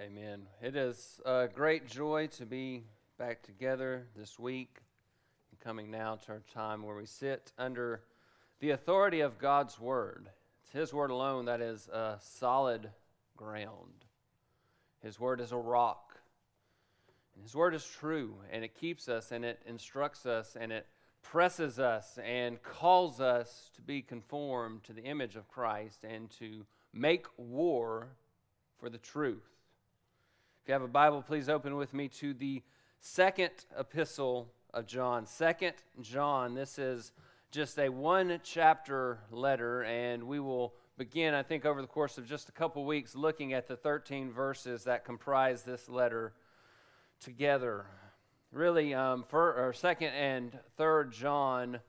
Amen. It is a great joy to be back together this week and coming now to our time where we sit under the authority of God's Word. It's His Word alone that is a solid ground. His Word is a rock. And His Word is true, and it keeps us, and it instructs us, and it presses us, and calls us to be conformed to the image of Christ and to make war for the truth. If you have a Bible, please open with me to the second epistle of John. Second John, this is just a one chapter letter, and we will begin, I think, over the course of just a couple weeks, looking at the 13 verses that comprise this letter together. Really, um, for, or second and third John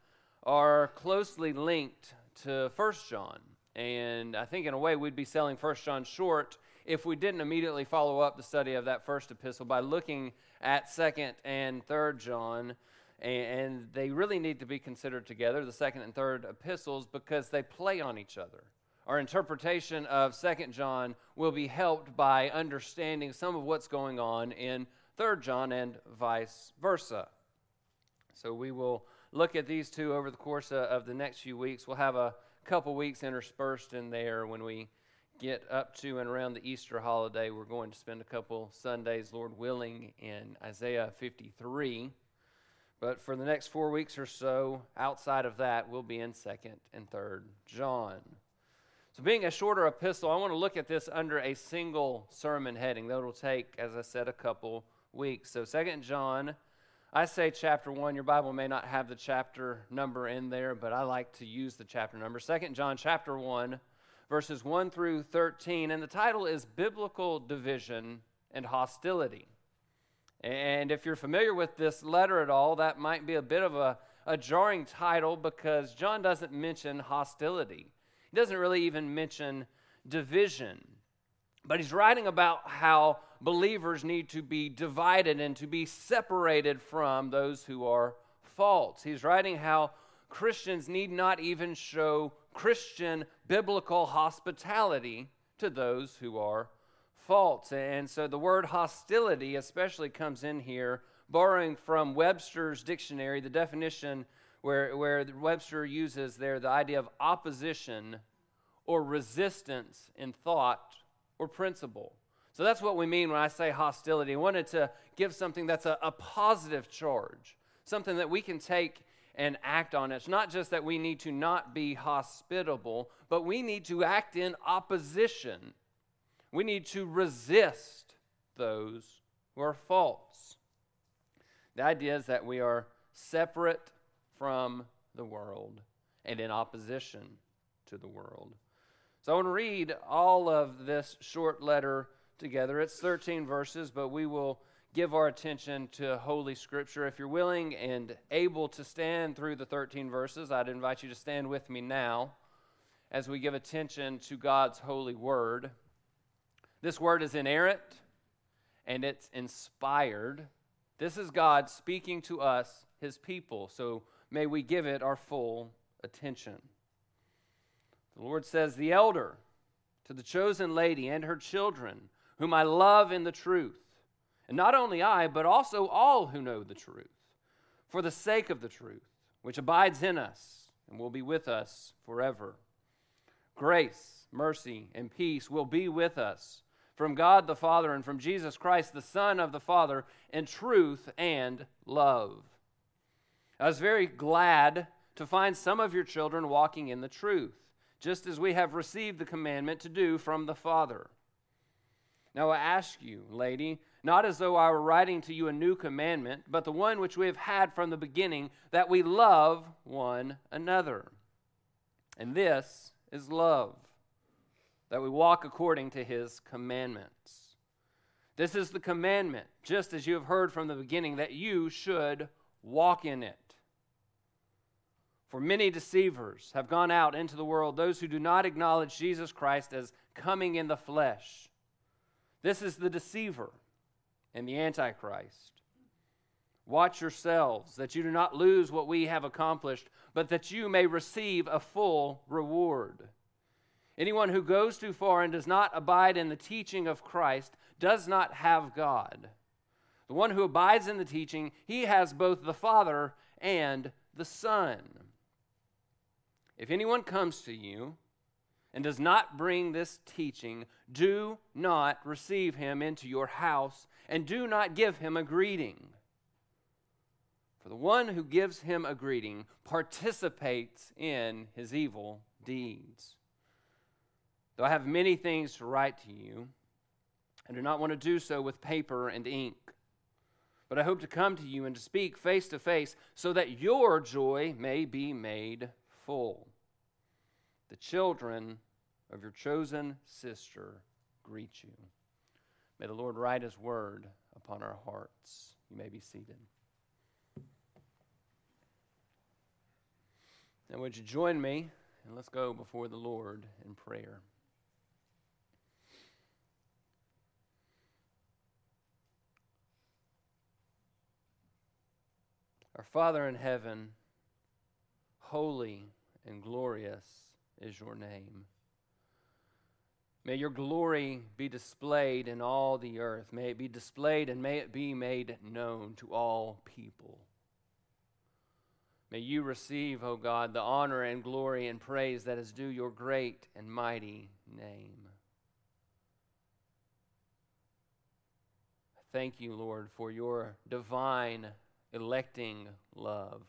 are closely linked to First John. And I think, in a way, we'd be selling First John short if we didn't immediately follow up the study of that first epistle by looking at 2nd and 3rd John. And they really need to be considered together, the 2nd and 3rd epistles, because they play on each other. Our interpretation of 2nd John will be helped by understanding some of what's going on in 3rd John and vice versa. So we will look at these two over the course of the next few weeks. We'll have a couple weeks interspersed in there when we get up to and around the Easter holiday, we're going to spend a couple Sundays, Lord willing, in Isaiah 53. But for the next four weeks or so, outside of that, we'll be in 2nd and 3rd John. So, being a shorter epistle, I want to look at this under a single sermon heading. That will take, as I said, a couple weeks. So, 2nd John, I say chapter 1. Your Bible may not have the chapter number in there, but I like to use the chapter number. 2nd John, chapter 1 verses 1 through 13. And the title is Biblical Division and Hostility. And if you're familiar with this letter at all, that might be a bit of a, a jarring title because John doesn't mention hostility. He doesn't really even mention division. But he's writing about how believers need to be divided and to be separated from those who are false. He's writing how Christians need not even show Christian biblical hospitality to those who are false. And so the word hostility especially comes in here, borrowing from Webster's dictionary, the definition where, where Webster uses there the idea of opposition or resistance in thought or principle. So that's what we mean when I say hostility. I wanted to give something that's a, a positive charge, something that we can take and act on it. It's not just that we need to not be hospitable, but we need to act in opposition. We need to resist those who are false. The idea is that we are separate from the world and in opposition to the world. So I want to read all of this short letter together. It's 13 verses, but we will give our attention to Holy Scripture. If you're willing and able to stand through the 13 verses, I'd invite you to stand with me now as we give attention to God's holy word. This word is inerrant and it's inspired. This is God speaking to us, his people, so may we give it our full attention. The Lord says, The elder to the chosen lady and her children, whom I love in the truth and not only I, but also all who know the truth, for the sake of the truth, which abides in us and will be with us forever. Grace, mercy, and peace will be with us from God the Father and from Jesus Christ, the Son of the Father, in truth and love. I was very glad to find some of your children walking in the truth, just as we have received the commandment to do from the Father. Now I ask you, lady, not as though I were writing to you a new commandment, but the one which we have had from the beginning, that we love one another. And this is love, that we walk according to his commandments. This is the commandment, just as you have heard from the beginning, that you should walk in it. For many deceivers have gone out into the world, those who do not acknowledge Jesus Christ as coming in the flesh. This is the deceiver and the Antichrist. Watch yourselves that you do not lose what we have accomplished, but that you may receive a full reward. Anyone who goes too far and does not abide in the teaching of Christ does not have God. The one who abides in the teaching, he has both the Father and the Son. If anyone comes to you and does not bring this teaching, do not receive him into your house and do not give him a greeting. For the one who gives him a greeting participates in his evil deeds. Though I have many things to write to you, I do not want to do so with paper and ink. But I hope to come to you and to speak face to face so that your joy may be made full. The children of your chosen sister greet you. May the Lord write his word upon our hearts. You may be seated. And would you join me and let's go before the Lord in prayer. Our Father in heaven, holy and glorious is your name. May your glory be displayed in all the earth. May it be displayed and may it be made known to all people. May you receive, O God, the honor and glory and praise that is due your great and mighty name. Thank you, Lord, for your divine electing love.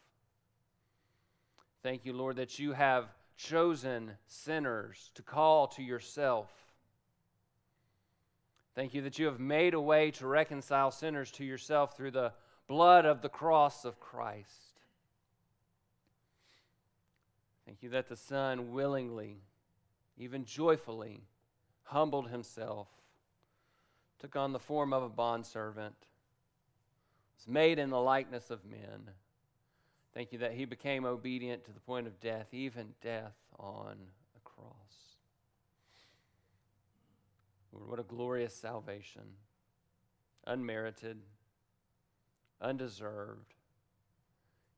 Thank you, Lord, that you have chosen sinners to call to yourself. Thank you that you have made a way to reconcile sinners to yourself through the blood of the cross of Christ. Thank you that the Son willingly, even joyfully, humbled himself, took on the form of a bondservant, was made in the likeness of men. Thank you that he became obedient to the point of death, even death on a cross. Lord, what a glorious salvation. Unmerited, undeserved,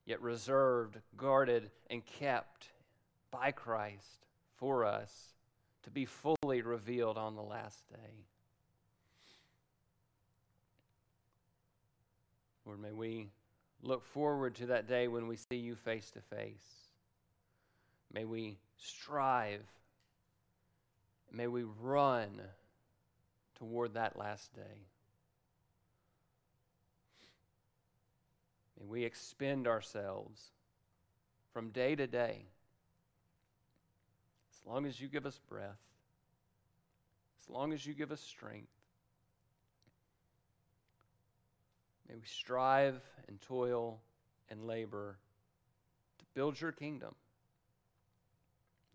yet reserved, guarded, and kept by Christ for us to be fully revealed on the last day. Lord, may we look forward to that day when we see you face to face. May we strive, may we run toward that last day. May we expend ourselves from day to day as long as you give us breath, as long as you give us strength, may we strive and toil and labor to build your kingdom.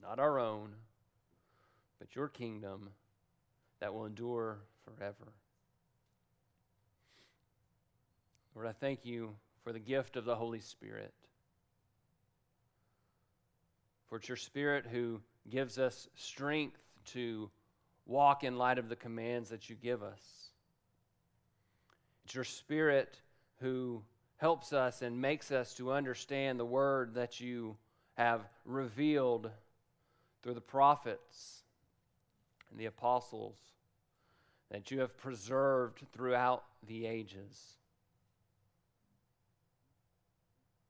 Not our own, but your kingdom that will endure forever. Lord, I thank you for the gift of the Holy Spirit. For it's your Spirit who gives us strength to walk in light of the commands that you give us. It's your Spirit who helps us and makes us to understand the word that you have revealed through the prophets and the apostles that you have preserved throughout the ages.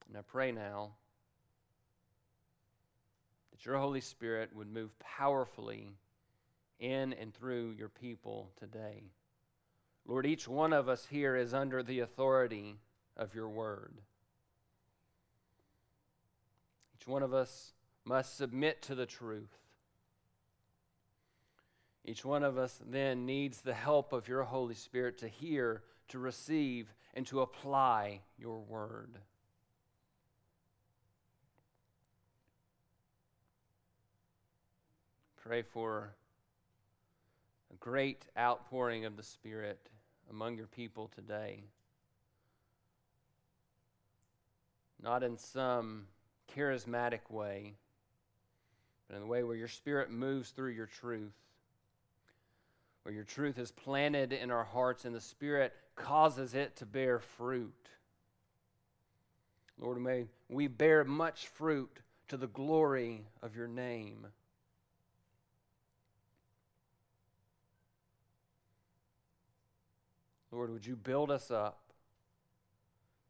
And I pray now that your Holy Spirit would move powerfully in and through your people today. Lord, each one of us here is under the authority of your word. Each one of us must submit to the truth. Each one of us then needs the help of your Holy Spirit to hear, to receive, and to apply your word. Pray for a great outpouring of the Spirit among your people today. Not in some charismatic way, but in the way where your Spirit moves through your truth, where your truth is planted in our hearts and the Spirit causes it to bear fruit. Lord, may we bear much fruit to the glory of your name. Lord, would you build us up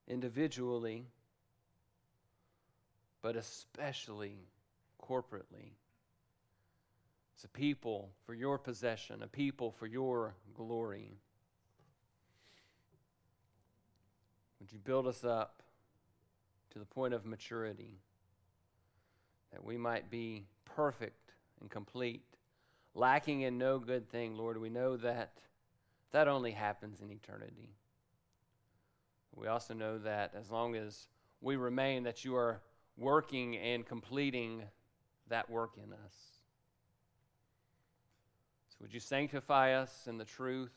individually, but especially corporately? It's a people for your possession, a people for your glory. Would you build us up to the point of maturity that we might be perfect and complete, lacking in no good thing, Lord? We know that that only happens in eternity. We also know that as long as we remain, that you are working and completing that work in us. Would you sanctify us in the truth?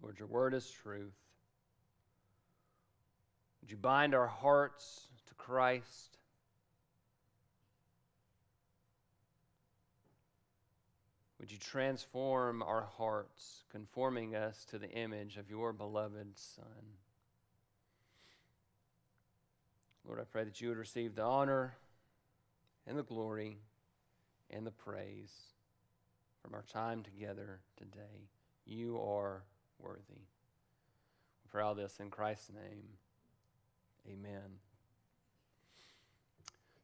Lord, your word is truth. Would you bind our hearts to Christ? Would you transform our hearts, conforming us to the image of your beloved Son? Lord, I pray that you would receive the honor and the glory and the praise from our time together today. You are worthy. We pray all this in Christ's name. Amen.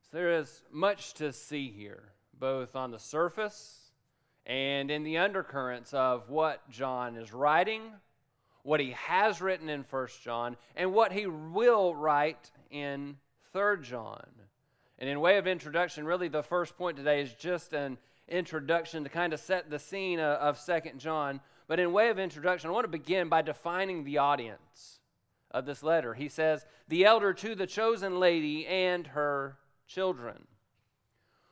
So there is much to see here, both on the surface and in the undercurrents of what John is writing, what he has written in First John, and what he will write in Third John. And in way of introduction, really the first point today is just an introduction to kind of set the scene of Second John. But in way of introduction, I want to begin by defining the audience of this letter. He says, The elder to the chosen lady and her children.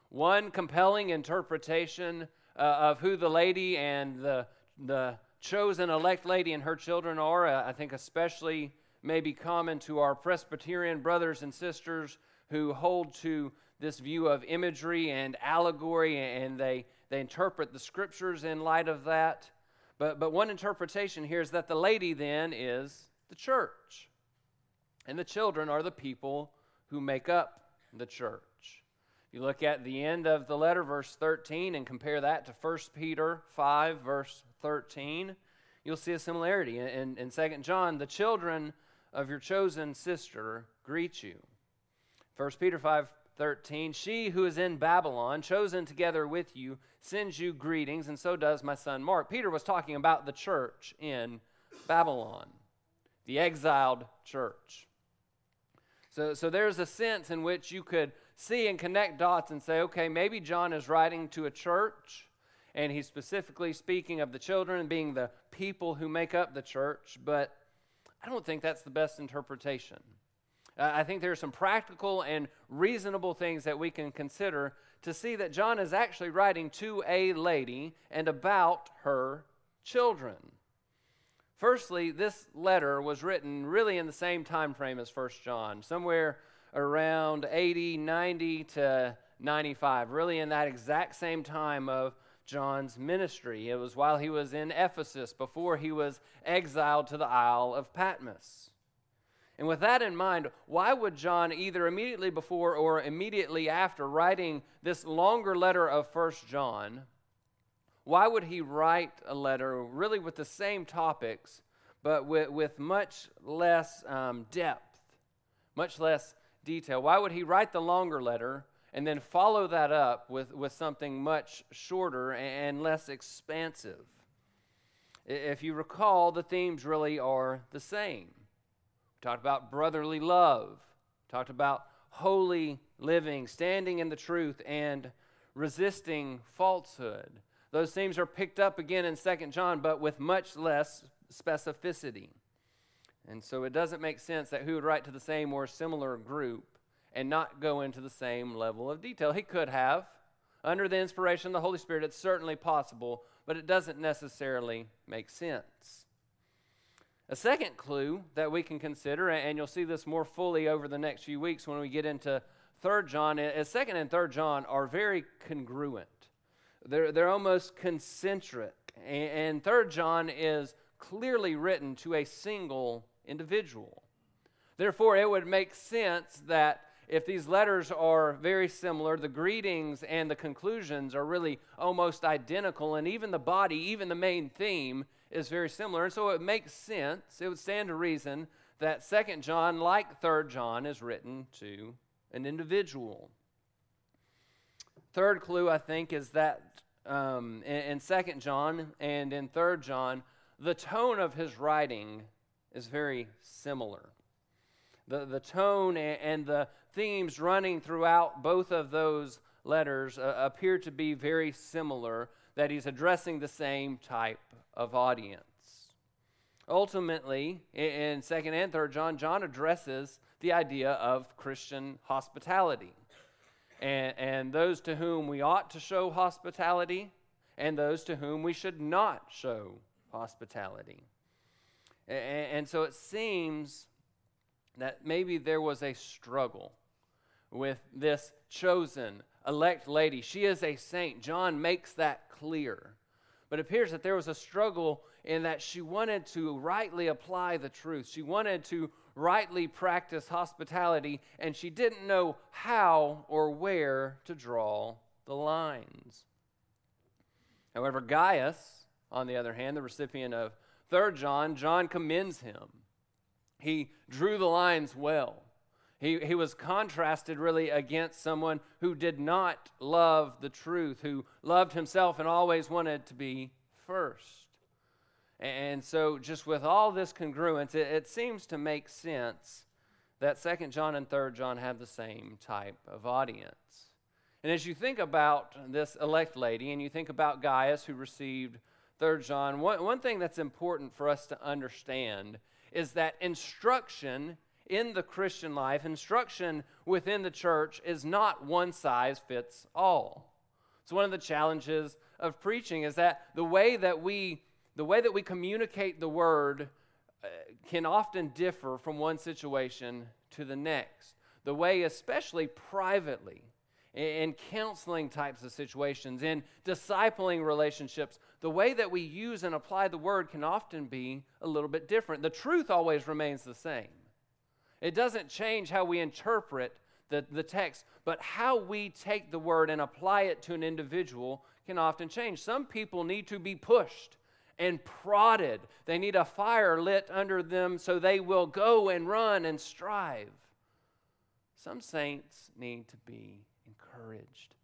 One compelling interpretation uh, of who the lady and the, the chosen elect lady and her children are, uh, I think especially maybe common to our Presbyterian brothers and sisters who hold to this view of imagery and allegory, and they, they interpret the scriptures in light of that. But, but one interpretation here is that the lady then is the church, and the children are the people who make up the church. You look at the end of the letter, verse 13, and compare that to 1 Peter 5, verse 13, you'll see a similarity. In, in, in 2 John, the children of your chosen sister greet you. 1 Peter 5, 13, she who is in Babylon, chosen together with you, sends you greetings, and so does my son Mark. Peter was talking about the church in Babylon, the exiled church. So, so there's a sense in which you could see and connect dots and say, okay, maybe John is writing to a church, and he's specifically speaking of the children being the people who make up the church, but I don't think that's the best interpretation. Uh, I think there are some practical and reasonable things that we can consider to see that John is actually writing to a lady and about her children. Firstly, this letter was written really in the same time frame as First John, somewhere around 80, 90 to 95, really in that exact same time of John's ministry. It was while he was in Ephesus, before he was exiled to the Isle of Patmos. And with that in mind, why would John, either immediately before or immediately after writing this longer letter of First John, why would he write a letter really with the same topics, but with, with much less um, depth, much less detail. Why would he write the longer letter and then follow that up with, with something much shorter and less expansive? If you recall, the themes really are the same. Talked about brotherly love, talked about holy living, standing in the truth, and resisting falsehood. Those themes are picked up again in 2 John, but with much less specificity. And so it doesn't make sense that he would write to the same or similar group and not go into the same level of detail. He could have. Under the inspiration of the Holy Spirit, it's certainly possible, but it doesn't necessarily make sense. A second clue that we can consider, and you'll see this more fully over the next few weeks when we get into 3rd John, is 2nd and 3rd John are very congruent. They're, they're almost concentric. And, 3rd John is clearly written to a single individual. Therefore, it would make sense that if these letters are very similar, the greetings and the conclusions are really almost identical, and even the body, even the main theme, is very similar. And so it makes sense, it would stand to reason that Second John, like Third John, is written to an individual. Third clue, I think, is that um, in, Second 2 John and in Third John, the tone of his writing is very similar. The, the tone and the themes running throughout both of those letters uh, appear to be very similar, that he's addressing the same type of audience. Ultimately, in 2nd and 3rd John, John addresses the idea of Christian hospitality. And, and those to whom we ought to show hospitality, and those to whom we should not show hospitality. And, and so it seems that maybe there was a struggle with this chosen elect lady. She is a saint. John makes that clear. But it appears that there was a struggle in that she wanted to rightly apply the truth. She wanted to rightly practice hospitality, and she didn't know how or where to draw the lines. However, Gaius, on the other hand, the recipient of 3rd John, John commends him. He drew the lines well. He, he was contrasted really against someone who did not love the truth, who loved himself and always wanted to be first. And so, just with all this congruence, it, it seems to make sense that Second John and Third John have the same type of audience. And as you think about this elect lady, and you think about Gaius who received Third John, one, one thing that's important for us to understand is that instruction in the Christian life, instruction within the church, is not one size fits all. So one of the challenges of preaching is that the way that we the way that we communicate the word uh, can often differ from one situation to the next. The way, especially privately, in counseling types of situations, in discipling relationships, the way that we use and apply the word can often be a little bit different. The truth always remains the same. It doesn't change how we interpret the, the text, but how we take the word and apply it to an individual can often change. Some people need to be pushed and prodded, they need a fire lit under them so they will go and run and strive. Some saints need to be encouraged.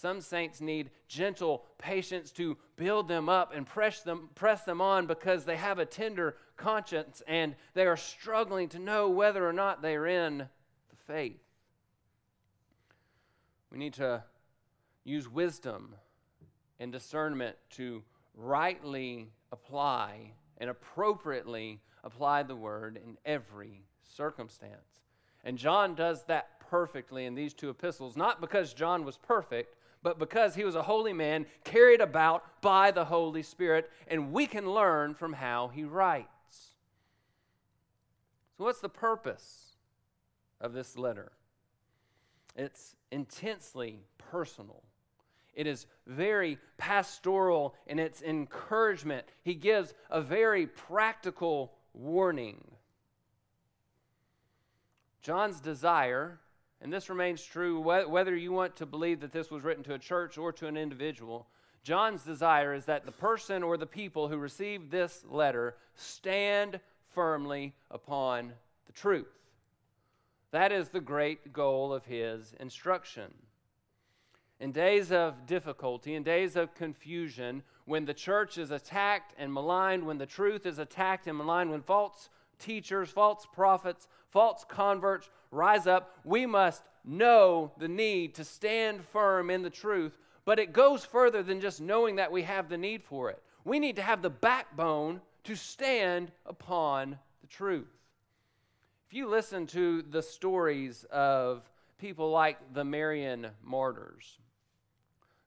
Some saints need gentle patience to build them up and press them, press them on because they have a tender conscience and they are struggling to know whether or not they are in the faith. We need to use wisdom and discernment to rightly apply and appropriately apply the word in every circumstance. And John does that perfectly in these two epistles, not because John was perfect, but because he was a holy man carried about by the Holy Spirit, and we can learn from how he writes. So, what's the purpose of this letter? It's intensely personal. It is very pastoral in its encouragement. He gives a very practical warning. John's desire and this remains true whether you want to believe that this was written to a church or to an individual. John's desire is that the person or the people who receive this letter stand firmly upon the truth. That is the great goal of his instruction. In days of difficulty, in days of confusion, when the church is attacked and maligned, when the truth is attacked and maligned, when false teachers, false prophets, false converts rise up, we must know the need to stand firm in the truth. But it goes further than just knowing that we have the need for it. We need to have the backbone to stand upon the truth. If you listen to the stories of people like the Marian martyrs,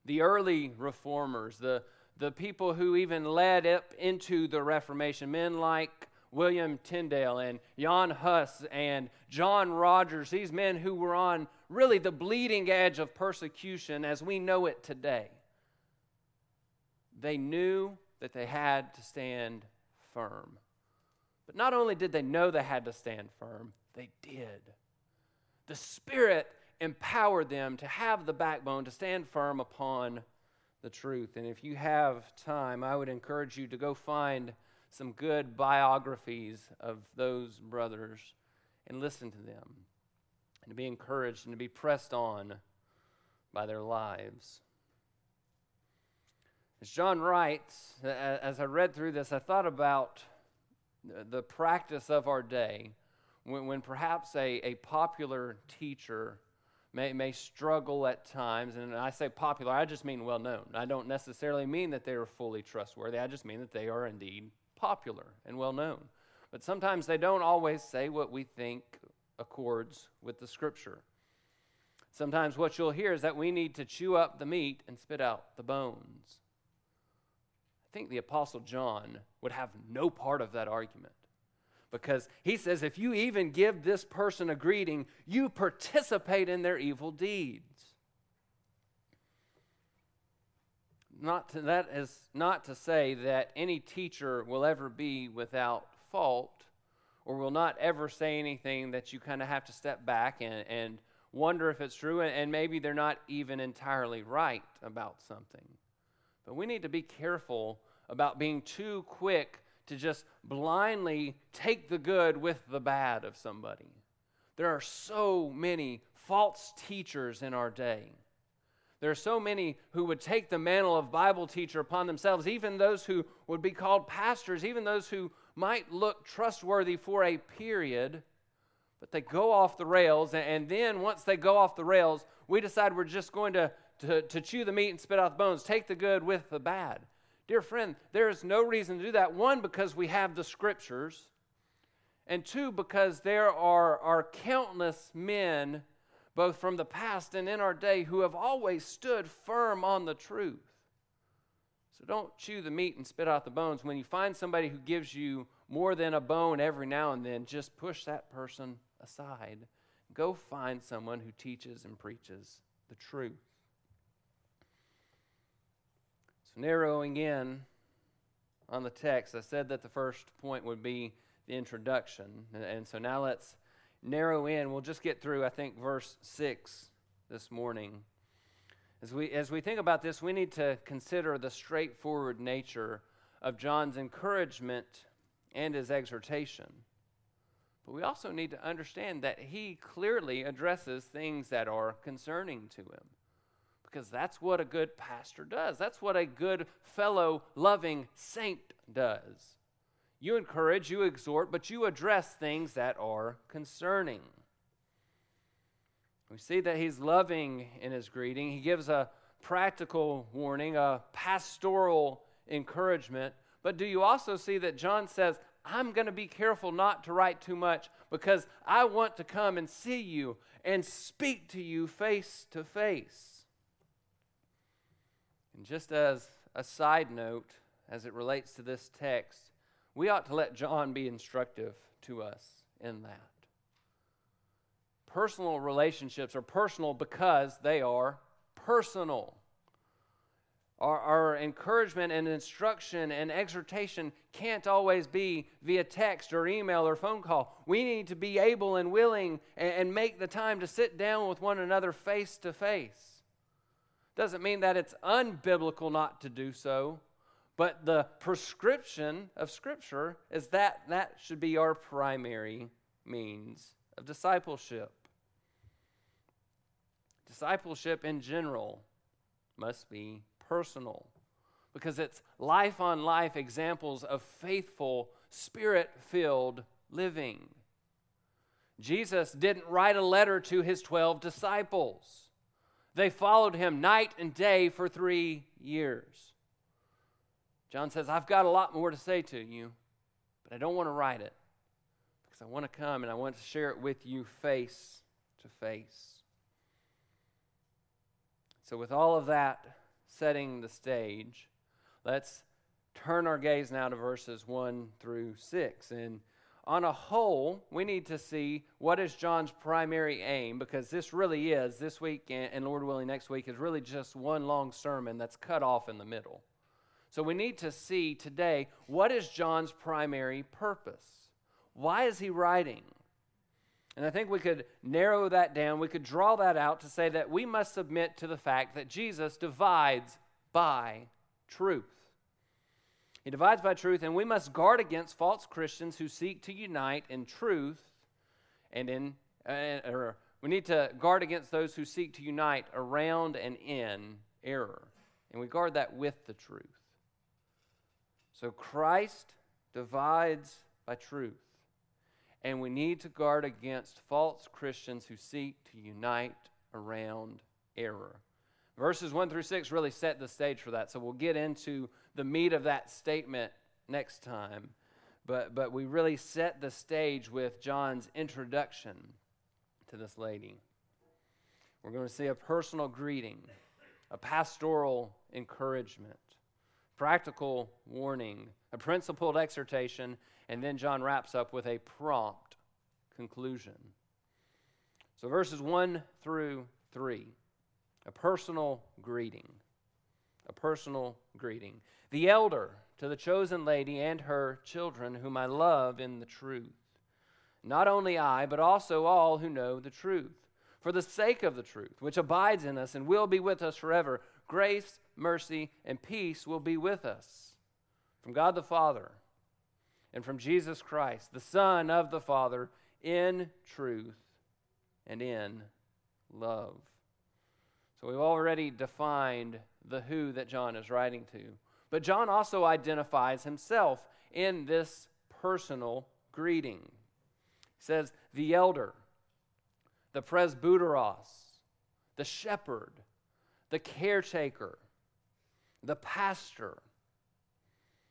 the early reformers, the, the people who even led up into the Reformation, men like William Tyndale and Jan Hus and John Rogers, these men who were on really the bleeding edge of persecution as we know it today. They knew that they had to stand firm. But not only did they know they had to stand firm, they did. The Spirit empowered them to have the backbone to stand firm upon the truth. And if you have time, I would encourage you to go find some good biographies of those brothers and listen to them and to be encouraged and to be pressed on by their lives. As John writes, as I read through this, I thought about the practice of our day when, when perhaps a, a popular teacher may, may struggle at times. And I say popular, I just mean well known. I don't necessarily mean that they are fully trustworthy, I just mean that they are indeed popular and well known. But sometimes they don't always say what we think accords with the scripture. Sometimes what you'll hear is that we need to chew up the meat and spit out the bones. I think the Apostle John would have no part of that argument because he says if you even give this person a greeting, you participate in their evil deeds. Not to, that is not to say that any teacher will ever be without fault or will not ever say anything that you kind of have to step back and, and wonder if it's true, and, and maybe they're not even entirely right about something. But we need to be careful about being too quick to just blindly take the good with the bad of somebody. There are so many false teachers in our day. There are so many who would take the mantle of Bible teacher upon themselves, even those who would be called pastors, even those who might look trustworthy for a period, but they go off the rails. And then once they go off the rails, we decide we're just going to, to, to chew the meat and spit out the bones, take the good with the bad. Dear friend, there is no reason to do that. One, because we have the scriptures, and two, because there are, are countless men, both from the past and in our day, who have always stood firm on the truth. So don't chew the meat and spit out the bones. When you find somebody who gives you more than a bone every now and then, just push that person aside. Go find someone who teaches and preaches the truth. So, narrowing in on the text, I said that the first point would be the introduction. And, so now let's narrow in. We'll just get through, I think, verse 6 this morning. As we, as we think about this, we need to consider the straightforward nature of John's encouragement and his exhortation. But we also need to understand that he clearly addresses things that are concerning to him because that's what a good pastor does. That's what a good fellow loving saint does. You encourage, you exhort, but you address things that are concerning. We see that he's loving in his greeting. He gives a practical warning, a pastoral encouragement. But do you also see that John says, I'm going to be careful not to write too much because I want to come and see you and speak to you face to face. And just as a side note, as it relates to this text, we ought to let John be instructive to us in that. Personal relationships are personal because they are personal. Our, our, encouragement and instruction and exhortation can't always be via text or email or phone call. We need to be able and willing and, and make the time to sit down with one another face to face. Doesn't mean that it's unbiblical not to do so, but the prescription of Scripture is that that should be our primary means of discipleship. Discipleship in general must be personal because it's life on life examples of faithful, spirit filled living. Jesus didn't write a letter to his 12 disciples. They followed him night and day for three years. John says, I've got a lot more to say to you, but I don't want to write it because I want to come and I want to share it with you face to face. So, with all of that setting the stage, let's turn our gaze now to verses 1 through 6. And on a whole, we need to see what is John's primary aim because this really is, this week and Lord willing next week, is really just one long sermon that's cut off in the middle. So we need to see today what is John's primary purpose? Why is he writing? And I think we could narrow that down, we could draw that out to say that we must submit to the fact that Jesus divides by truth. He divides by truth, and we must guard against false Christians who seek to unite in truth and in, uh, or we need to guard against those who seek to unite around and in error. And we guard that with the truth. So Christ divides by truth. And we need to guard against false Christians who seek to unite around error. Verses 1 through 6 really set the stage for that. So we'll get into the meat of that statement next time. But, but we really set the stage with John's introduction to this lady. We're going to see a personal greeting, a pastoral encouragement, practical warning, a principled exhortation, and then John wraps up with a prompt conclusion. So, verses 1 through 3, a personal greeting. A personal greeting. The elder to the chosen lady and her children, whom I love in the truth. Not only I, but also all who know the truth. For the sake of the truth, which abides in us and will be with us forever, grace, mercy, and peace will be with us. From God the Father and from Jesus Christ, the Son of the Father, in truth and in love. So we've already defined the who that John is writing to. But John also identifies himself in this personal greeting. He says, the elder, the presbyteros, the shepherd, the caretaker, the pastor.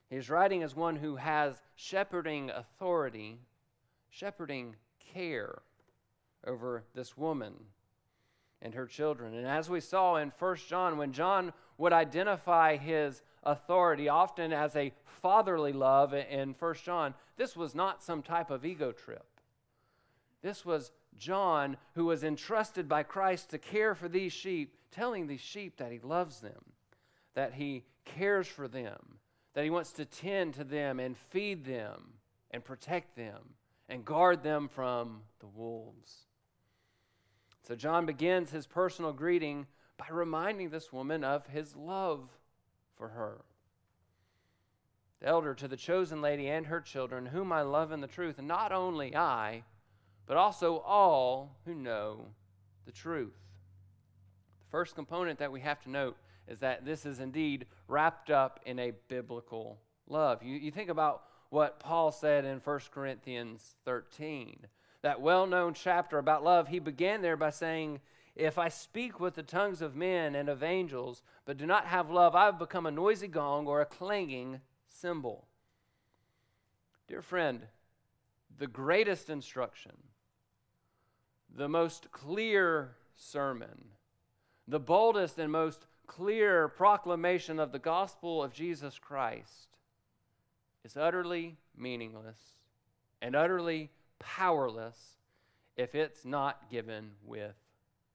He's writing as one who has shepherding authority, shepherding care over this woman and her children. And as we saw in 1 John, when John would identify his authority often as a fatherly love in 1 John, this was not some type of ego trip. This was John who was entrusted by Christ to care for these sheep, telling these sheep that he loves them, that he cares for them, that he wants to tend to them and feed them and protect them and guard them from the wolves. So John begins his personal greeting by reminding this woman of his love for her. The elder to the chosen lady and her children, whom I love in the truth, and not only I, but also all who know the truth. The first component that we have to note is that this is indeed wrapped up in a biblical love. You, you think about what Paul said in 1 Corinthians 13 that well known chapter about love, he began there by saying, If I speak with the tongues of men and of angels, but do not have love, I have become a noisy gong or a clanging cymbal. Dear friend, the greatest instruction, the most clear sermon, the boldest and most clear proclamation of the gospel of Jesus Christ is utterly meaningless and utterly powerless if it's not given with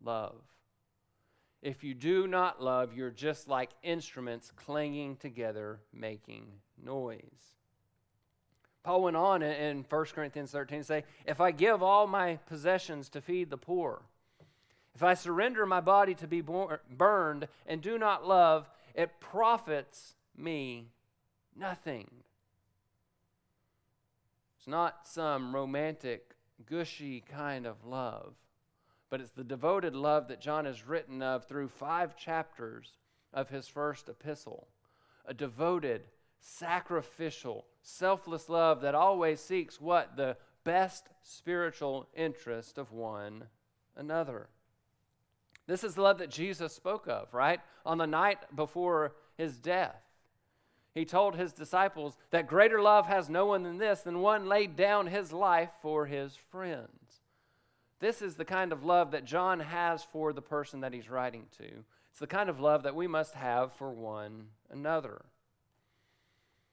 love. If you do not love, you're just like instruments clanging together, making noise. Paul went on in 1 Corinthians 13 to say, If I give all my possessions to feed the poor, if I surrender my body to be burned and do not love, it profits me nothing. It's not some romantic, gushy kind of love, but it's the devoted love that John has written of through five chapters of his first epistle. A devoted, sacrificial, selfless love that always seeks what? The best spiritual interest of one another. This is the love that Jesus spoke of, right? On the night before his death he told his disciples that greater love has no one than this, than one laid down his life for his friends. This is the kind of love that John has for the person that he's writing to. It's the kind of love that we must have for one another.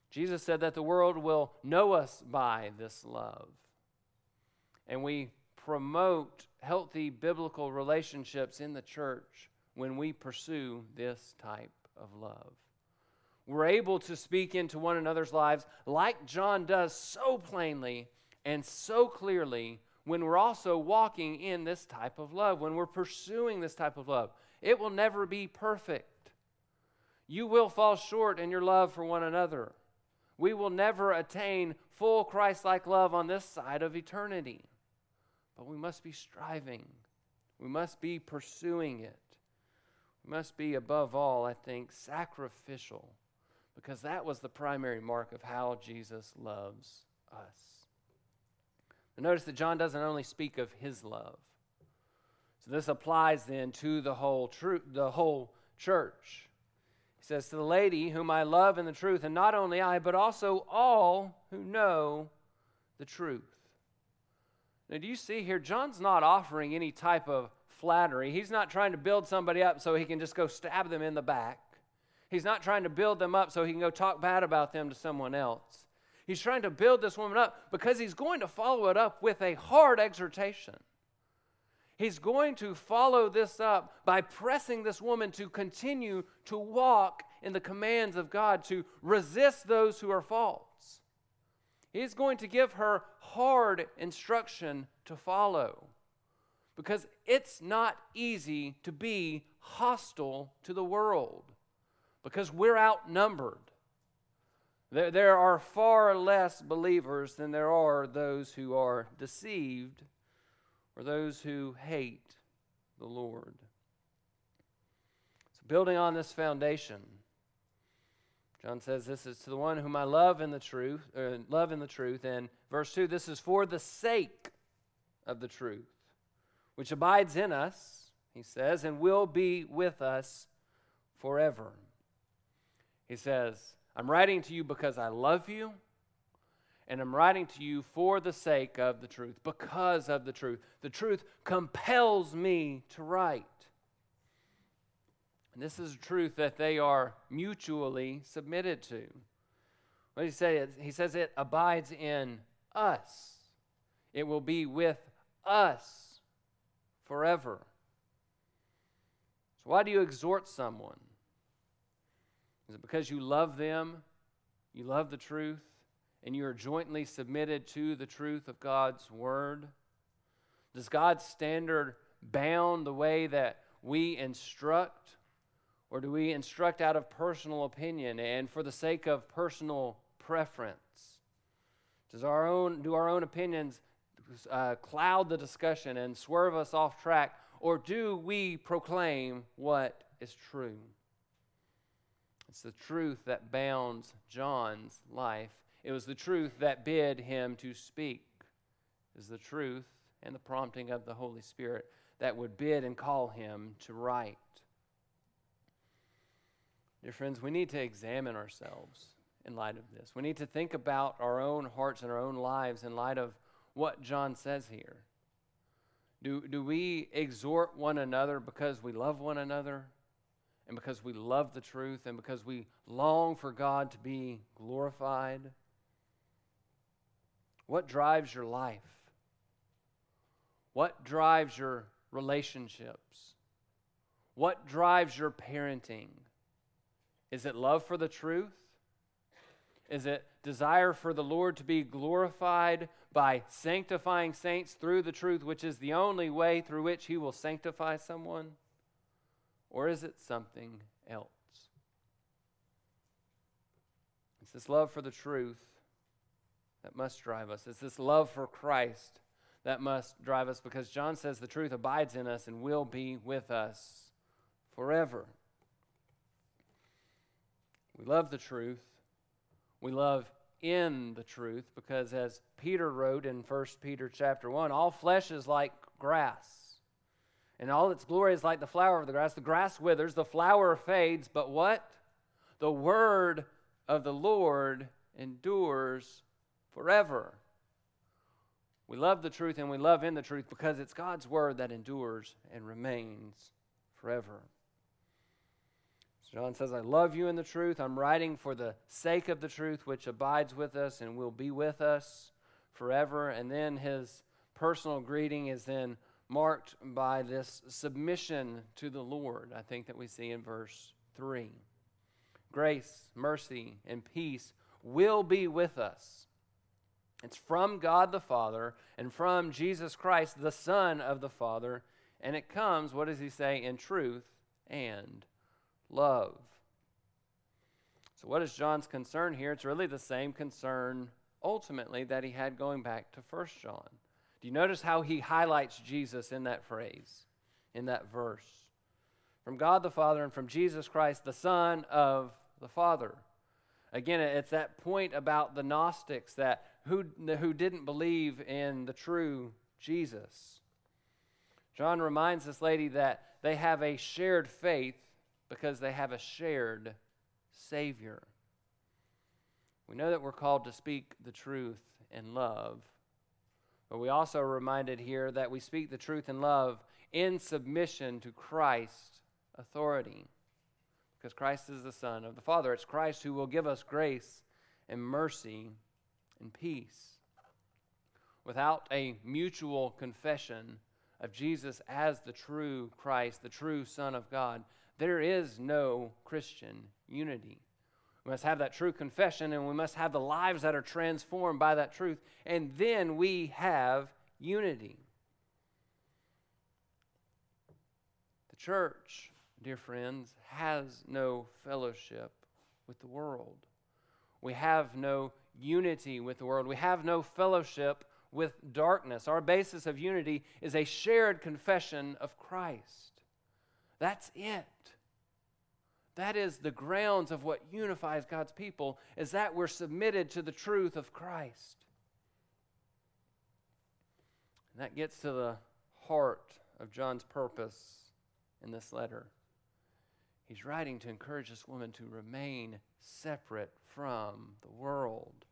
Jesus said that the world will know us by this love. And we promote healthy biblical relationships in the church when we pursue this type of love we're able to speak into one another's lives like John does so plainly and so clearly when we're also walking in this type of love, when we're pursuing this type of love. It will never be perfect. You will fall short in your love for one another. We will never attain full Christ like love on this side of eternity. But we must be striving, we must be pursuing it. We must be, above all, I think, sacrificial because that was the primary mark of how Jesus loves us. Notice that John doesn't only speak of his love. So this applies then to the whole tru- the whole church. He says to the lady whom I love in the truth, and not only I, but also all who know the truth. Now, do you see here? John's not offering any type of flattery. He's not trying to build somebody up so he can just go stab them in the back. He's not trying to build them up so he can go talk bad about them to someone else. He's trying to build this woman up because he's going to follow it up with a hard exhortation. He's going to follow this up by pressing this woman to continue to walk in the commands of God, to resist those who are false. He's going to give her hard instruction to follow because it's not easy to be hostile to the world because we're outnumbered. There, there are far less believers than there are those who are deceived or those who hate the Lord. So, building on this foundation, John says, "This is to the one whom I love in the truth, uh, love in the truth." And verse two, this is for the sake of the truth, which abides in us, he says, and will be with us forever. He says, "I'm writing to you because I love you." And I'm writing to you for the sake of the truth, because of the truth. The truth compels me to write. And this is a truth that they are mutually submitted to. What he say? He says it abides in us. It will be with us forever. So why do you exhort someone? Is it because you love them? You love the truth? And you are jointly submitted to the truth of God's word? Does God's standard bound the way that we instruct? Or do we instruct out of personal opinion and for the sake of personal preference? Does our own, do our own opinions uh, cloud the discussion and swerve us off track? Or do we proclaim what is true? It's the truth that bounds John's life. It was the truth that bid him to speak. It is the truth and the prompting of the Holy Spirit that would bid and call him to write. Dear friends, we need to examine ourselves in light of this. We need to think about our own hearts and our own lives in light of what John says here. Do, do we exhort one another because we love one another and because we love the truth and because we long for God to be glorified? What drives your life? What drives your relationships? What drives your parenting? Is it love for the truth? Is it desire for the Lord to be glorified by sanctifying saints through the truth, which is the only way through which He will sanctify someone? Or is it something else? It's this love for the truth that must drive us. It's this love for Christ that must drive us because John says the truth abides in us and will be with us forever. We love the truth. We love in the truth because as Peter wrote in 1 Peter chapter 1, all flesh is like grass. And all its glory is like the flower of the grass. The grass withers, the flower fades, but what? The word of the Lord endures forever. We love the truth and we love in the truth because it's God's word that endures and remains forever. John says, I love you in the truth. I'm writing for the sake of the truth, which abides with us and will be with us forever. And then his personal greeting is then marked by this submission to the Lord, I think that we see in verse 3. Grace, mercy, and peace will be with us It's from God the Father and from Jesus Christ, the Son of the Father. And it comes, what does he say, in truth and love. So, what is John's concern here? It's really the same concern ultimately that he had going back to 1 John. Do you notice how he highlights Jesus in that phrase, in that verse? From God the Father and from Jesus Christ, the Son of the Father. Again, it's that point about the Gnostics that who, who didn't believe in the true Jesus. John reminds this lady that they have a shared faith because they have a shared Savior. We know that we're called to speak the truth in love, but we also are reminded here that we speak the truth in love in submission to Christ's authority. Because Christ is the Son of the Father. It's Christ who will give us grace and mercy and peace. Without a mutual confession of Jesus as the true Christ, the true Son of God, there is no Christian unity. We must have that true confession and we must have the lives that are transformed by that truth, and then we have unity. The church, dear friends, has no fellowship with the world. We have no unity with the world. We have no fellowship with darkness. Our basis of unity is a shared confession of Christ. That's it. That is the grounds of what unifies God's people, is that we're submitted to the truth of Christ. And that gets to the heart of John's purpose in this letter. He's writing to encourage this woman to remain separate from the world.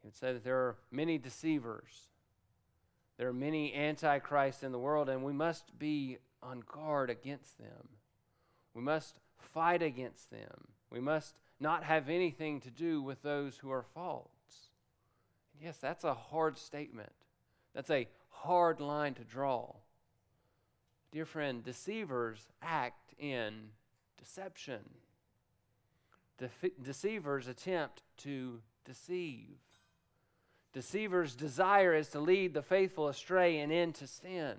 He would say that there are many deceivers, there are many antichrists in the world, and we must be on guard against them. We must fight against them. We must not have anything to do with those who are false. Yes, that's a hard statement. That's a hard line to draw. Dear friend, deceivers act in deception. De- deceivers attempt to deceive. Deceivers' desire is to lead the faithful astray and into sin.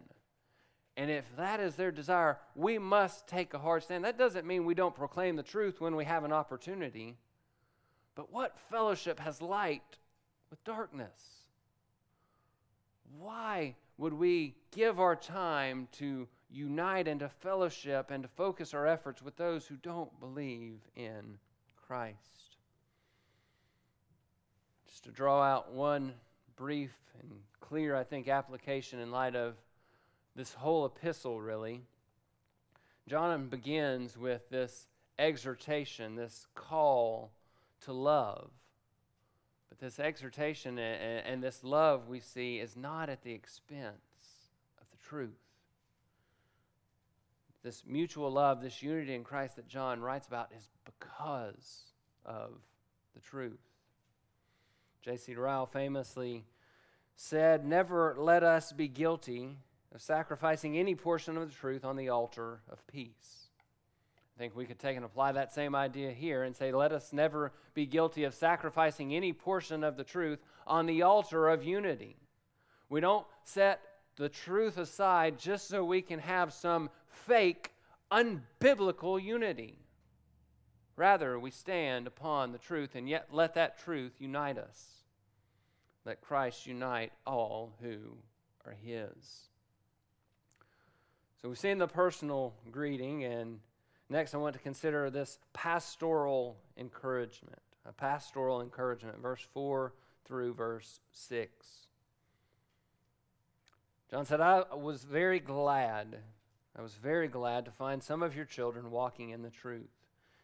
And if that is their desire, we must take a hard stand. That doesn't mean we don't proclaim the truth when we have an opportunity. But what fellowship has light with darkness? Why would we give our time to unite and to fellowship and to focus our efforts with those who don't believe in Christ? Just to draw out one brief and clear, I think, application in light of this whole epistle, really. John begins with this exhortation, this call to love. But this exhortation and, this love we see is not at the expense of the truth. This mutual love, this unity in Christ that John writes about is because of the truth. J.C. Ryle famously said, Never let us be guilty of sacrificing any portion of the truth on the altar of peace. I think we could take and apply that same idea here and say, let us never be guilty of sacrificing any portion of the truth on the altar of unity. We don't set the truth aside just so we can have some fake, unbiblical unity. Rather, we stand upon the truth and yet let that truth unite us. Let Christ unite all who are His. So we've seen the personal greeting, and next I want to consider this pastoral encouragement. A pastoral encouragement, verse 4 through verse 6. John said, I was very glad, I was very glad to find some of your children walking in the truth,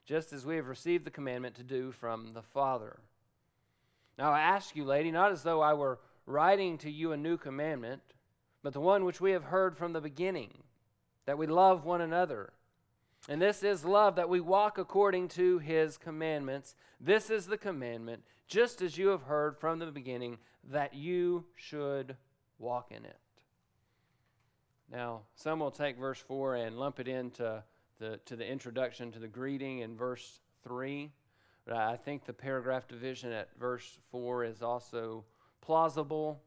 just as we have received the commandment to do from the Father. Now I ask you, lady, not as though I were writing to you a new commandment, but the one which we have heard from the beginning that we love one another. And this is love, that we walk according to his commandments. This is the commandment, just as you have heard from the beginning, that you should walk in it. Now, some will take verse 4 and lump it into the, to the introduction to the greeting in verse 3. But I think the paragraph division at verse 4 is also plausible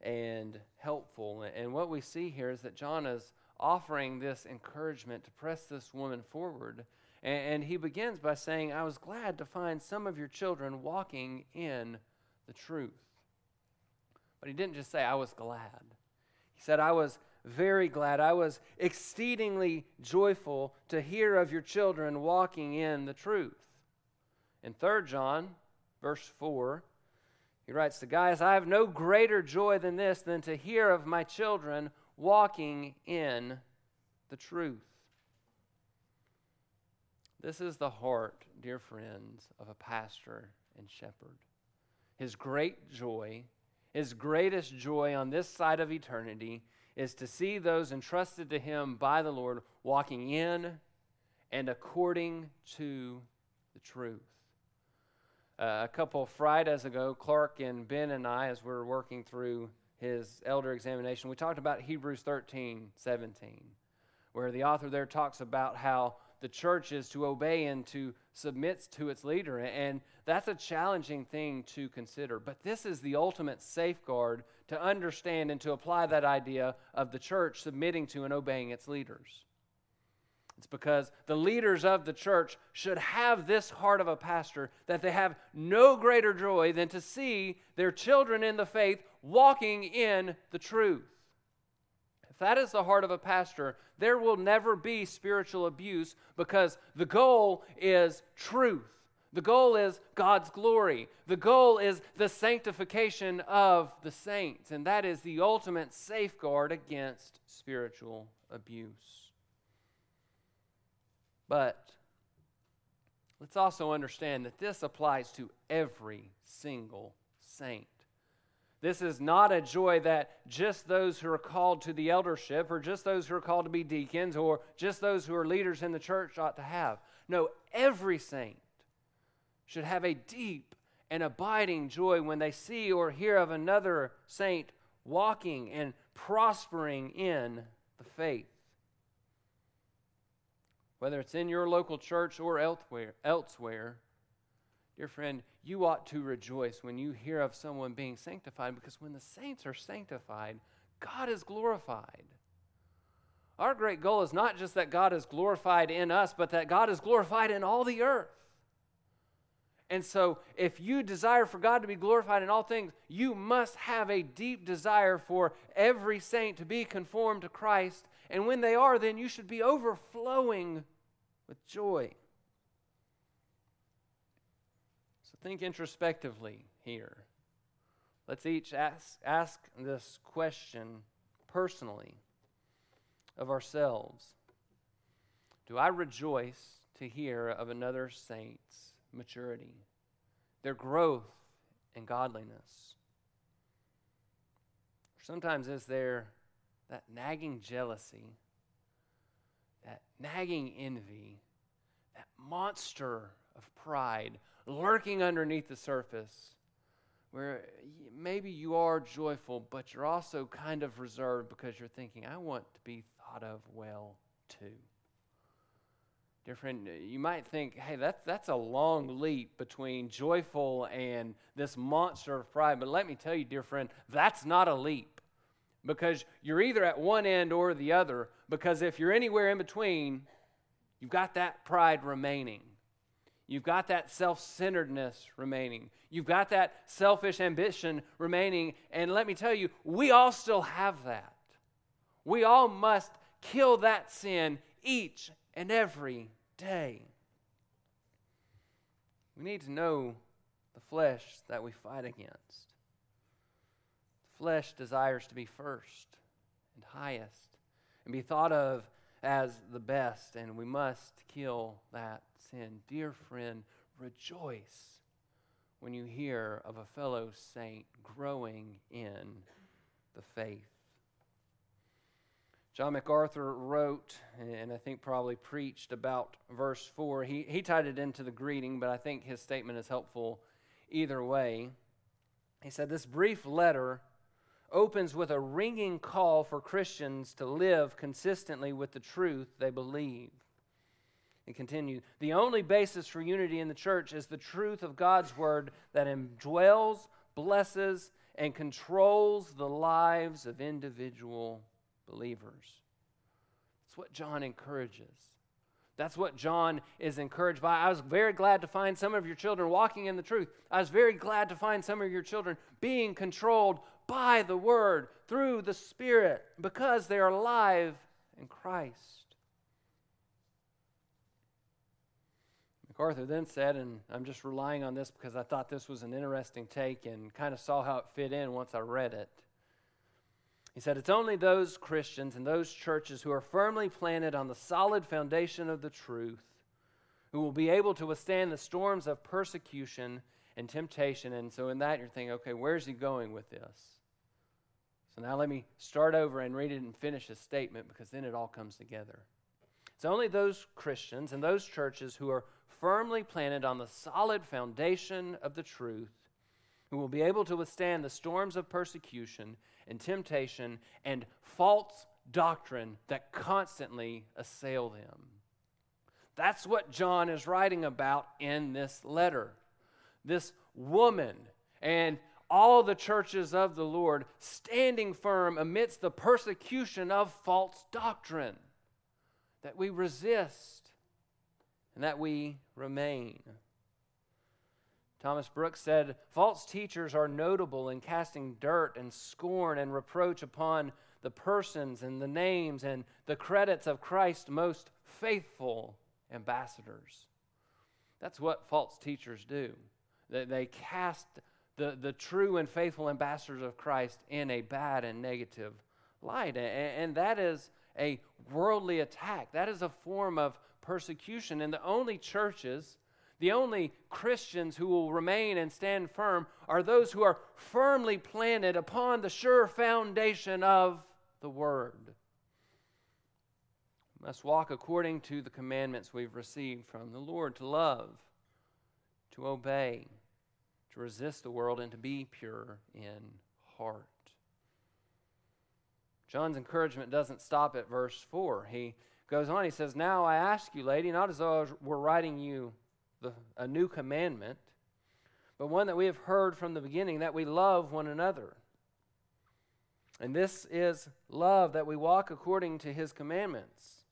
and helpful. And what we see here is that John is offering this encouragement to press this woman forward. And, he begins by saying, I was glad to find some of your children walking in the truth. But he didn't just say, I was glad. He said, I was very glad. I was exceedingly joyful to hear of your children walking in the truth. In 3 John, verse 4, he writes to Gaius, I have no greater joy than this, than to hear of my children walking in the truth. This is the heart, dear friends, of a pastor and shepherd. His great joy, his greatest joy on this side of eternity, is to see those entrusted to him by the Lord walking in and according to the truth. Uh, a couple Fridays ago, Clark and Ben and I, as we were working through his elder examination, we talked about Hebrews 13, 17, where the author there talks about how the church is to obey and to submit to its leader. And that's a challenging thing to consider. But this is the ultimate safeguard to understand and to apply that idea of the church submitting to and obeying its leaders. It's because the leaders of the church should have this heart of a pastor that they have no greater joy than to see their children in the faith walking in the truth. If that is the heart of a pastor, there will never be spiritual abuse because the goal is truth. The goal is God's glory. The goal is the sanctification of the saints. And that is the ultimate safeguard against spiritual abuse. But let's also understand that this applies to every single saint. This is not a joy that just those who are called to the eldership, or just those who are called to be deacons, or just those who are leaders in the church ought to have. No, every saint should have a deep and abiding joy when they see or hear of another saint walking and prospering in the faith. Whether it's in your local church or elsewhere, elsewhere dear friend, you ought to rejoice when you hear of someone being sanctified because when the saints are sanctified, God is glorified. Our great goal is not just that God is glorified in us, but that God is glorified in all the earth. And so, if you desire for God to be glorified in all things, you must have a deep desire for every saint to be conformed to Christ. And when they are, then you should be overflowing with joy. So, think introspectively here. Let's each ask, ask this question personally of ourselves Do I rejoice to hear of another saint's maturity, their growth in godliness. Sometimes is there that nagging jealousy, that nagging envy, that monster of pride lurking underneath the surface, where maybe you are joyful, but you're also kind of reserved because you're thinking, I want to be thought of well too. Different uh, you might think hey that's that's a long leap between joyful and this monster of pride but let me tell you dear friend that's not a leap because you're either at one end or the other because if you're anywhere in between you've got that pride remaining you've got that self-centeredness remaining you've got that selfish ambition remaining and let me tell you we all still have that we all must kill that sin each and every day. We need to know the flesh that we fight against. The flesh desires to be first and highest and be thought of as the best, and we must kill that sin. Dear friend, rejoice when you hear of a fellow saint growing in the faith. John MacArthur wrote, and I think probably preached about verse 4. He, he tied it into the greeting, but I think his statement is helpful either way. He said, This brief letter opens with a ringing call for Christians to live consistently with the truth they believe. And continue. The only basis for unity in the church is the truth of God's word that indwells, blesses, and controls the lives of individual believers. That's what John encourages. That's what John is encouraged by. I was very glad to find some of your children walking in the truth. I was very glad to find some of your children being controlled by the Word through the Spirit because they are alive in Christ. MacArthur then said, and I'm just relying on this because I thought this was an interesting take and kind of saw how it fit in once I read it. He said, It's only those Christians and those churches who are firmly planted on the solid foundation of the truth who will be able to withstand the storms of persecution and temptation. And so, in that, you're thinking, okay, where's he going with this? So, now let me start over and read it and finish his statement because then it all comes together. It's only those Christians and those churches who are firmly planted on the solid foundation of the truth, who will be able to withstand the storms of persecution and temptation and false doctrine that constantly assail them. That's what John is writing about in this letter. This woman and all the churches of the Lord standing firm amidst the persecution of false doctrine that we resist and that we remain. Thomas Brooks said, False teachers are notable in casting dirt and scorn and reproach upon the persons and the names and the credits of Christ's most faithful ambassadors. That's what false teachers do. They, they cast the, the true and faithful ambassadors of Christ in a bad and negative light. And, and that is a worldly attack. That is a form of persecution. And the only churches, the only Christians who will remain and stand firm are those who are firmly planted upon the sure foundation of the Word. We must walk according to the commandments we've received from the Lord to love, to obey, to resist the world, and to be pure in heart. John's encouragement doesn't stop at verse 4. He goes on, he says, Now I ask you, lady, not as though were writing you the, a new commandment, but one that we have heard from the beginning, that we love one another. And this is love, that we walk according to his commandments.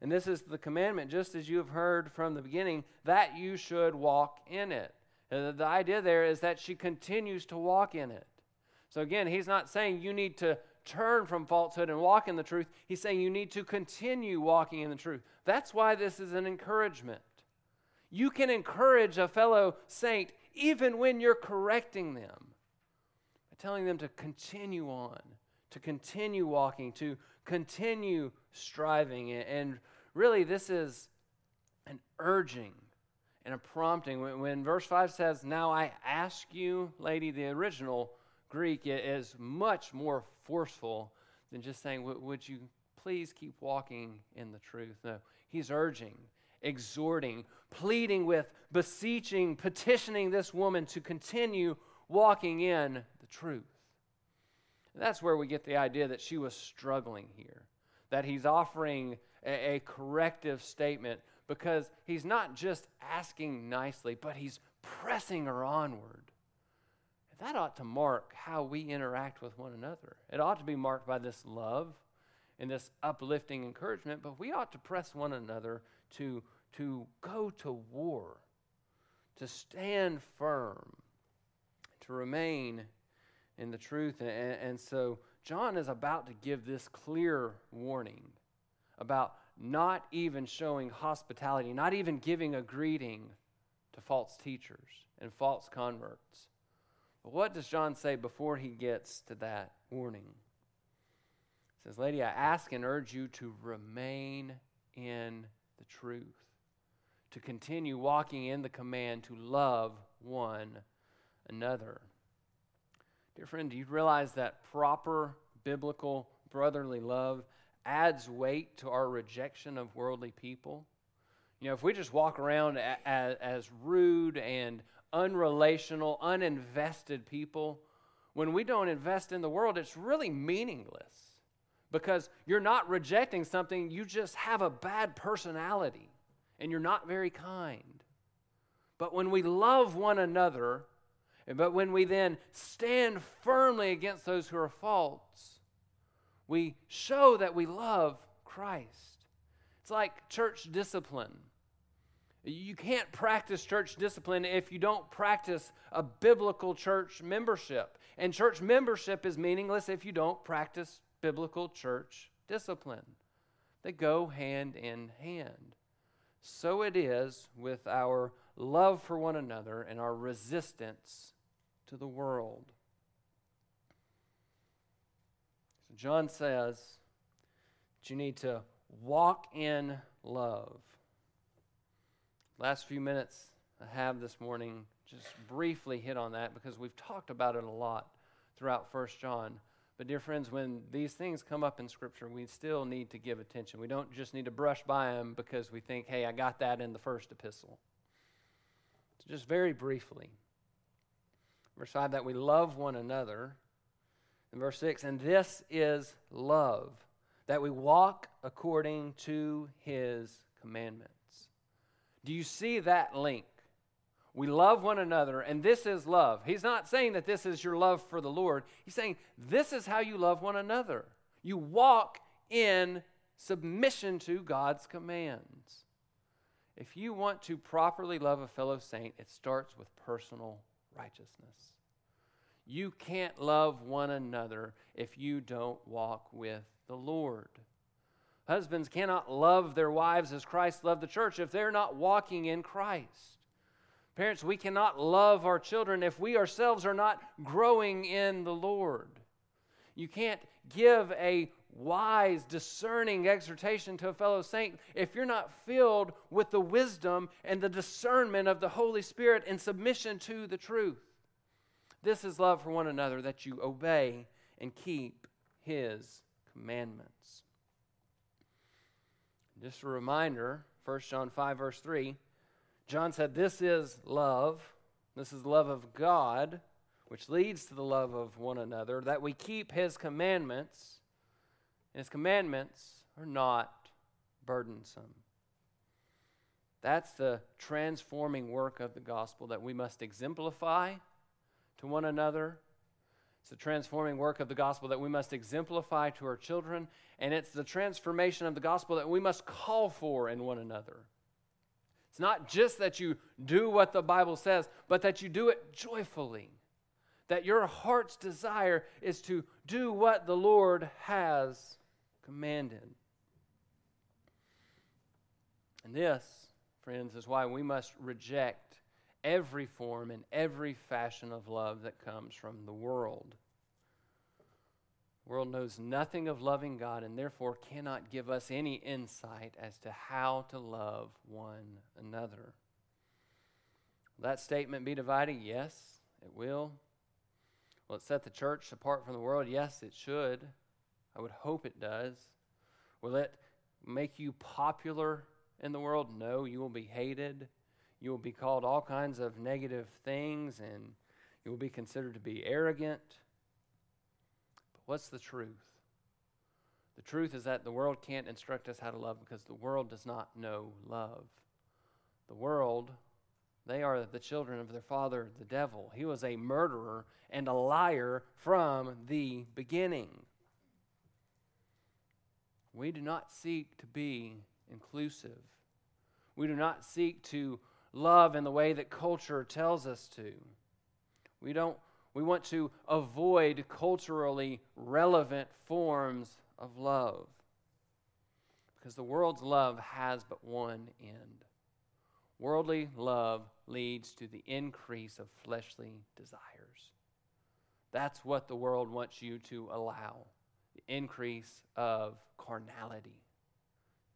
And this is the commandment, just as you have heard from the beginning, that you should walk in it. And the idea there is that she continues to walk in it. So again, he's not saying you need to turn from falsehood and walk in the truth. He's saying you need to continue walking in the truth. That's why this is an encouragement. You can encourage a fellow saint even when you're correcting them by telling them to continue on, to continue walking, to continue striving. And really, this is an urging and a prompting. When, verse 5 says, Now I ask you, lady, the original Greek is much more forceful than just saying, Would you please keep walking in the truth? No, he's urging, exhorting, pleading with, beseeching, petitioning this woman to continue walking in the truth. And that's where we get the idea that she was struggling here, that he's offering a, a corrective statement because he's not just asking nicely, but he's pressing her onward that ought to mark how we interact with one another. It ought to be marked by this love and this uplifting encouragement, but we ought to press one another to, to go to war, to stand firm, to remain in the truth. And, and so John is about to give this clear warning about not even showing hospitality, not even giving a greeting to false teachers and false converts. But what does John say before he gets to that warning? He says, Lady, I ask and urge you to remain in the truth, to continue walking in the command to love one another. Dear friend, do you realize that proper biblical brotherly love adds weight to our rejection of worldly people? You know, if we just walk around as, as rude and unrelational, uninvested people, when we don't invest in the world, it's really meaningless because you're not rejecting something, you just have a bad personality. and you're not very kind. But when we love one another, but when we then stand firmly against those who are false, we show that we love Christ. It's like church discipline. You can't practice church discipline if you don't practice a biblical church membership. And church membership is meaningless if you don't practice biblical church discipline. They go hand in hand. So it is with our love for one another and our resistance to the world. So John says that you need to walk in love. Last few minutes I have this morning just briefly hit on that because we've talked about it a lot throughout First John. But, dear friends, when these things come up in Scripture, we still need to give attention. We don't just need to brush by them because we think, hey, I got that in the first epistle. So, just very briefly, verse 5, that we love one another. In verse 6, and this is love, that we walk according to his commandments. Do you see that link? We love one another, and this is love. He's not saying that this is your love for the Lord. He's saying this is how you love one another. You walk in submission to God's commands. If you want to properly love a fellow saint, it starts with personal righteousness. You can't love one another if you don't walk with the Lord. Husbands cannot love their wives as Christ loved the church if they're not walking in Christ. Parents, we cannot love our children if we ourselves are not growing in the Lord. You can't give a wise, discerning exhortation to a fellow saint if you're not filled with the wisdom and the discernment of the Holy Spirit in submission to the truth. This is love for one another that you obey and keep His commandments. Just a reminder 1 John 5, verse 3 John said, This is love. This is love of God, which leads to the love of one another, that we keep his commandments. And his commandments are not burdensome. That's the transforming work of the gospel that we must exemplify to one another. It's the transforming work of the gospel that we must exemplify to our children. And it's the transformation of the gospel that we must call for in one another. It's not just that you do what the Bible says, but that you do it joyfully. That your heart's desire is to do what the Lord has commanded. And this, friends, is why we must reject every form and every fashion of love that comes from the world The world knows nothing of loving God and therefore cannot give us any insight as to how to love one another. Will that statement be dividing? Yes, it will. Will it set the church apart from the world? Yes, it should. I would hope it does. Will it make you popular in the world? No, you will be hated. You will be called all kinds of negative things and you will be considered to be arrogant But What's the truth? The truth is that the world can't instruct us how to love because the world does not know love. The world, they are the children of their father, the devil. He was a murderer and a liar from the beginning. We do not seek to be inclusive. We do not seek to love in the way that culture tells us to. We don't we want to avoid culturally relevant forms of love. Because the world's love has but one end. Worldly love leads to the increase of fleshly desires. That's what the world wants you to allow the increase of carnality.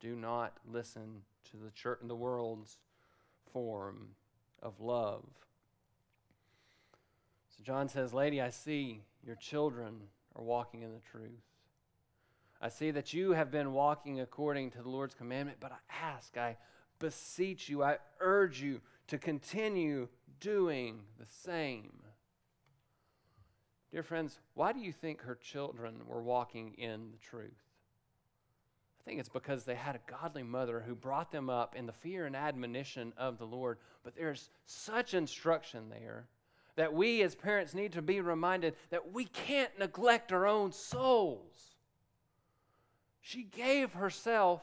Do not listen to the church and the world's form of love. So John says, Lady, I see your children are walking in the truth. I see that you have been walking according to the Lord's commandment, but I ask, I beseech you, I urge you to continue doing the same. Dear friends, why do you think her children were walking in the truth? I think it's because they had a godly mother who brought them up in the fear and admonition of the Lord. But there's such instruction there that we as parents need to be reminded that we can't neglect our own souls. She gave herself,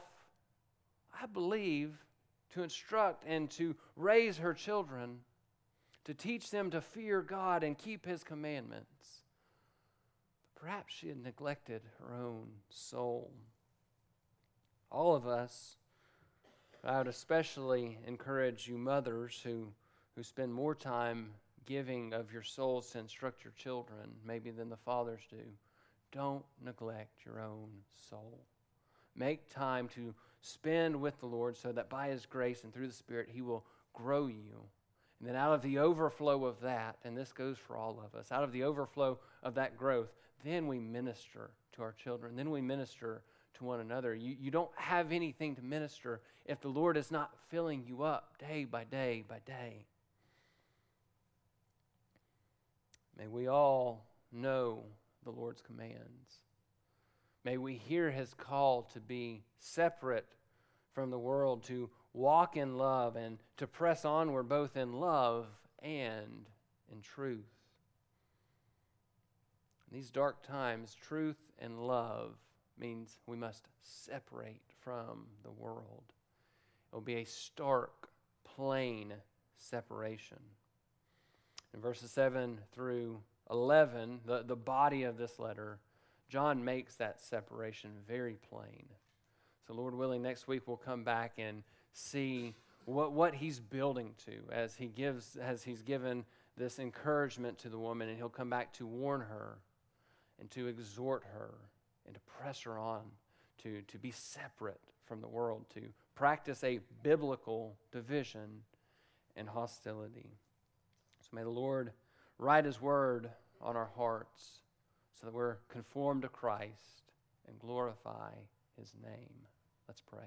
I believe, to instruct and to raise her children, to teach them to fear God and keep His commandments. Perhaps she had neglected her own soul. All of us, I would especially encourage you mothers who, who spend more time giving of your souls to instruct your children, maybe than the fathers do. Don't neglect your own soul. Make time to spend with the Lord so that by His grace and through the Spirit, He will grow you. And then out of the overflow of that, and this goes for all of us, out of the overflow of that growth, then we minister to our children. Then we minister to one another. You, you don't have anything to minister if the Lord is not filling you up day by day by day. May we all know the Lord's commands. May we hear his call to be separate from the world, to walk in love, and to press onward both in love and in truth. In these dark times, truth and love means we must separate from the world. It will be a stark, plain separation. In verses 7 through 11, the, the body of this letter, John makes that separation very plain. So, Lord willing, next week we'll come back and see what, what he's building to as he gives as he's given this encouragement to the woman, and he'll come back to warn her and to exhort her and to press her on to, to be separate from the world, to practice a biblical division and hostility. So may the Lord write His word on our hearts so that we're conformed to Christ and glorify His name. Let's pray.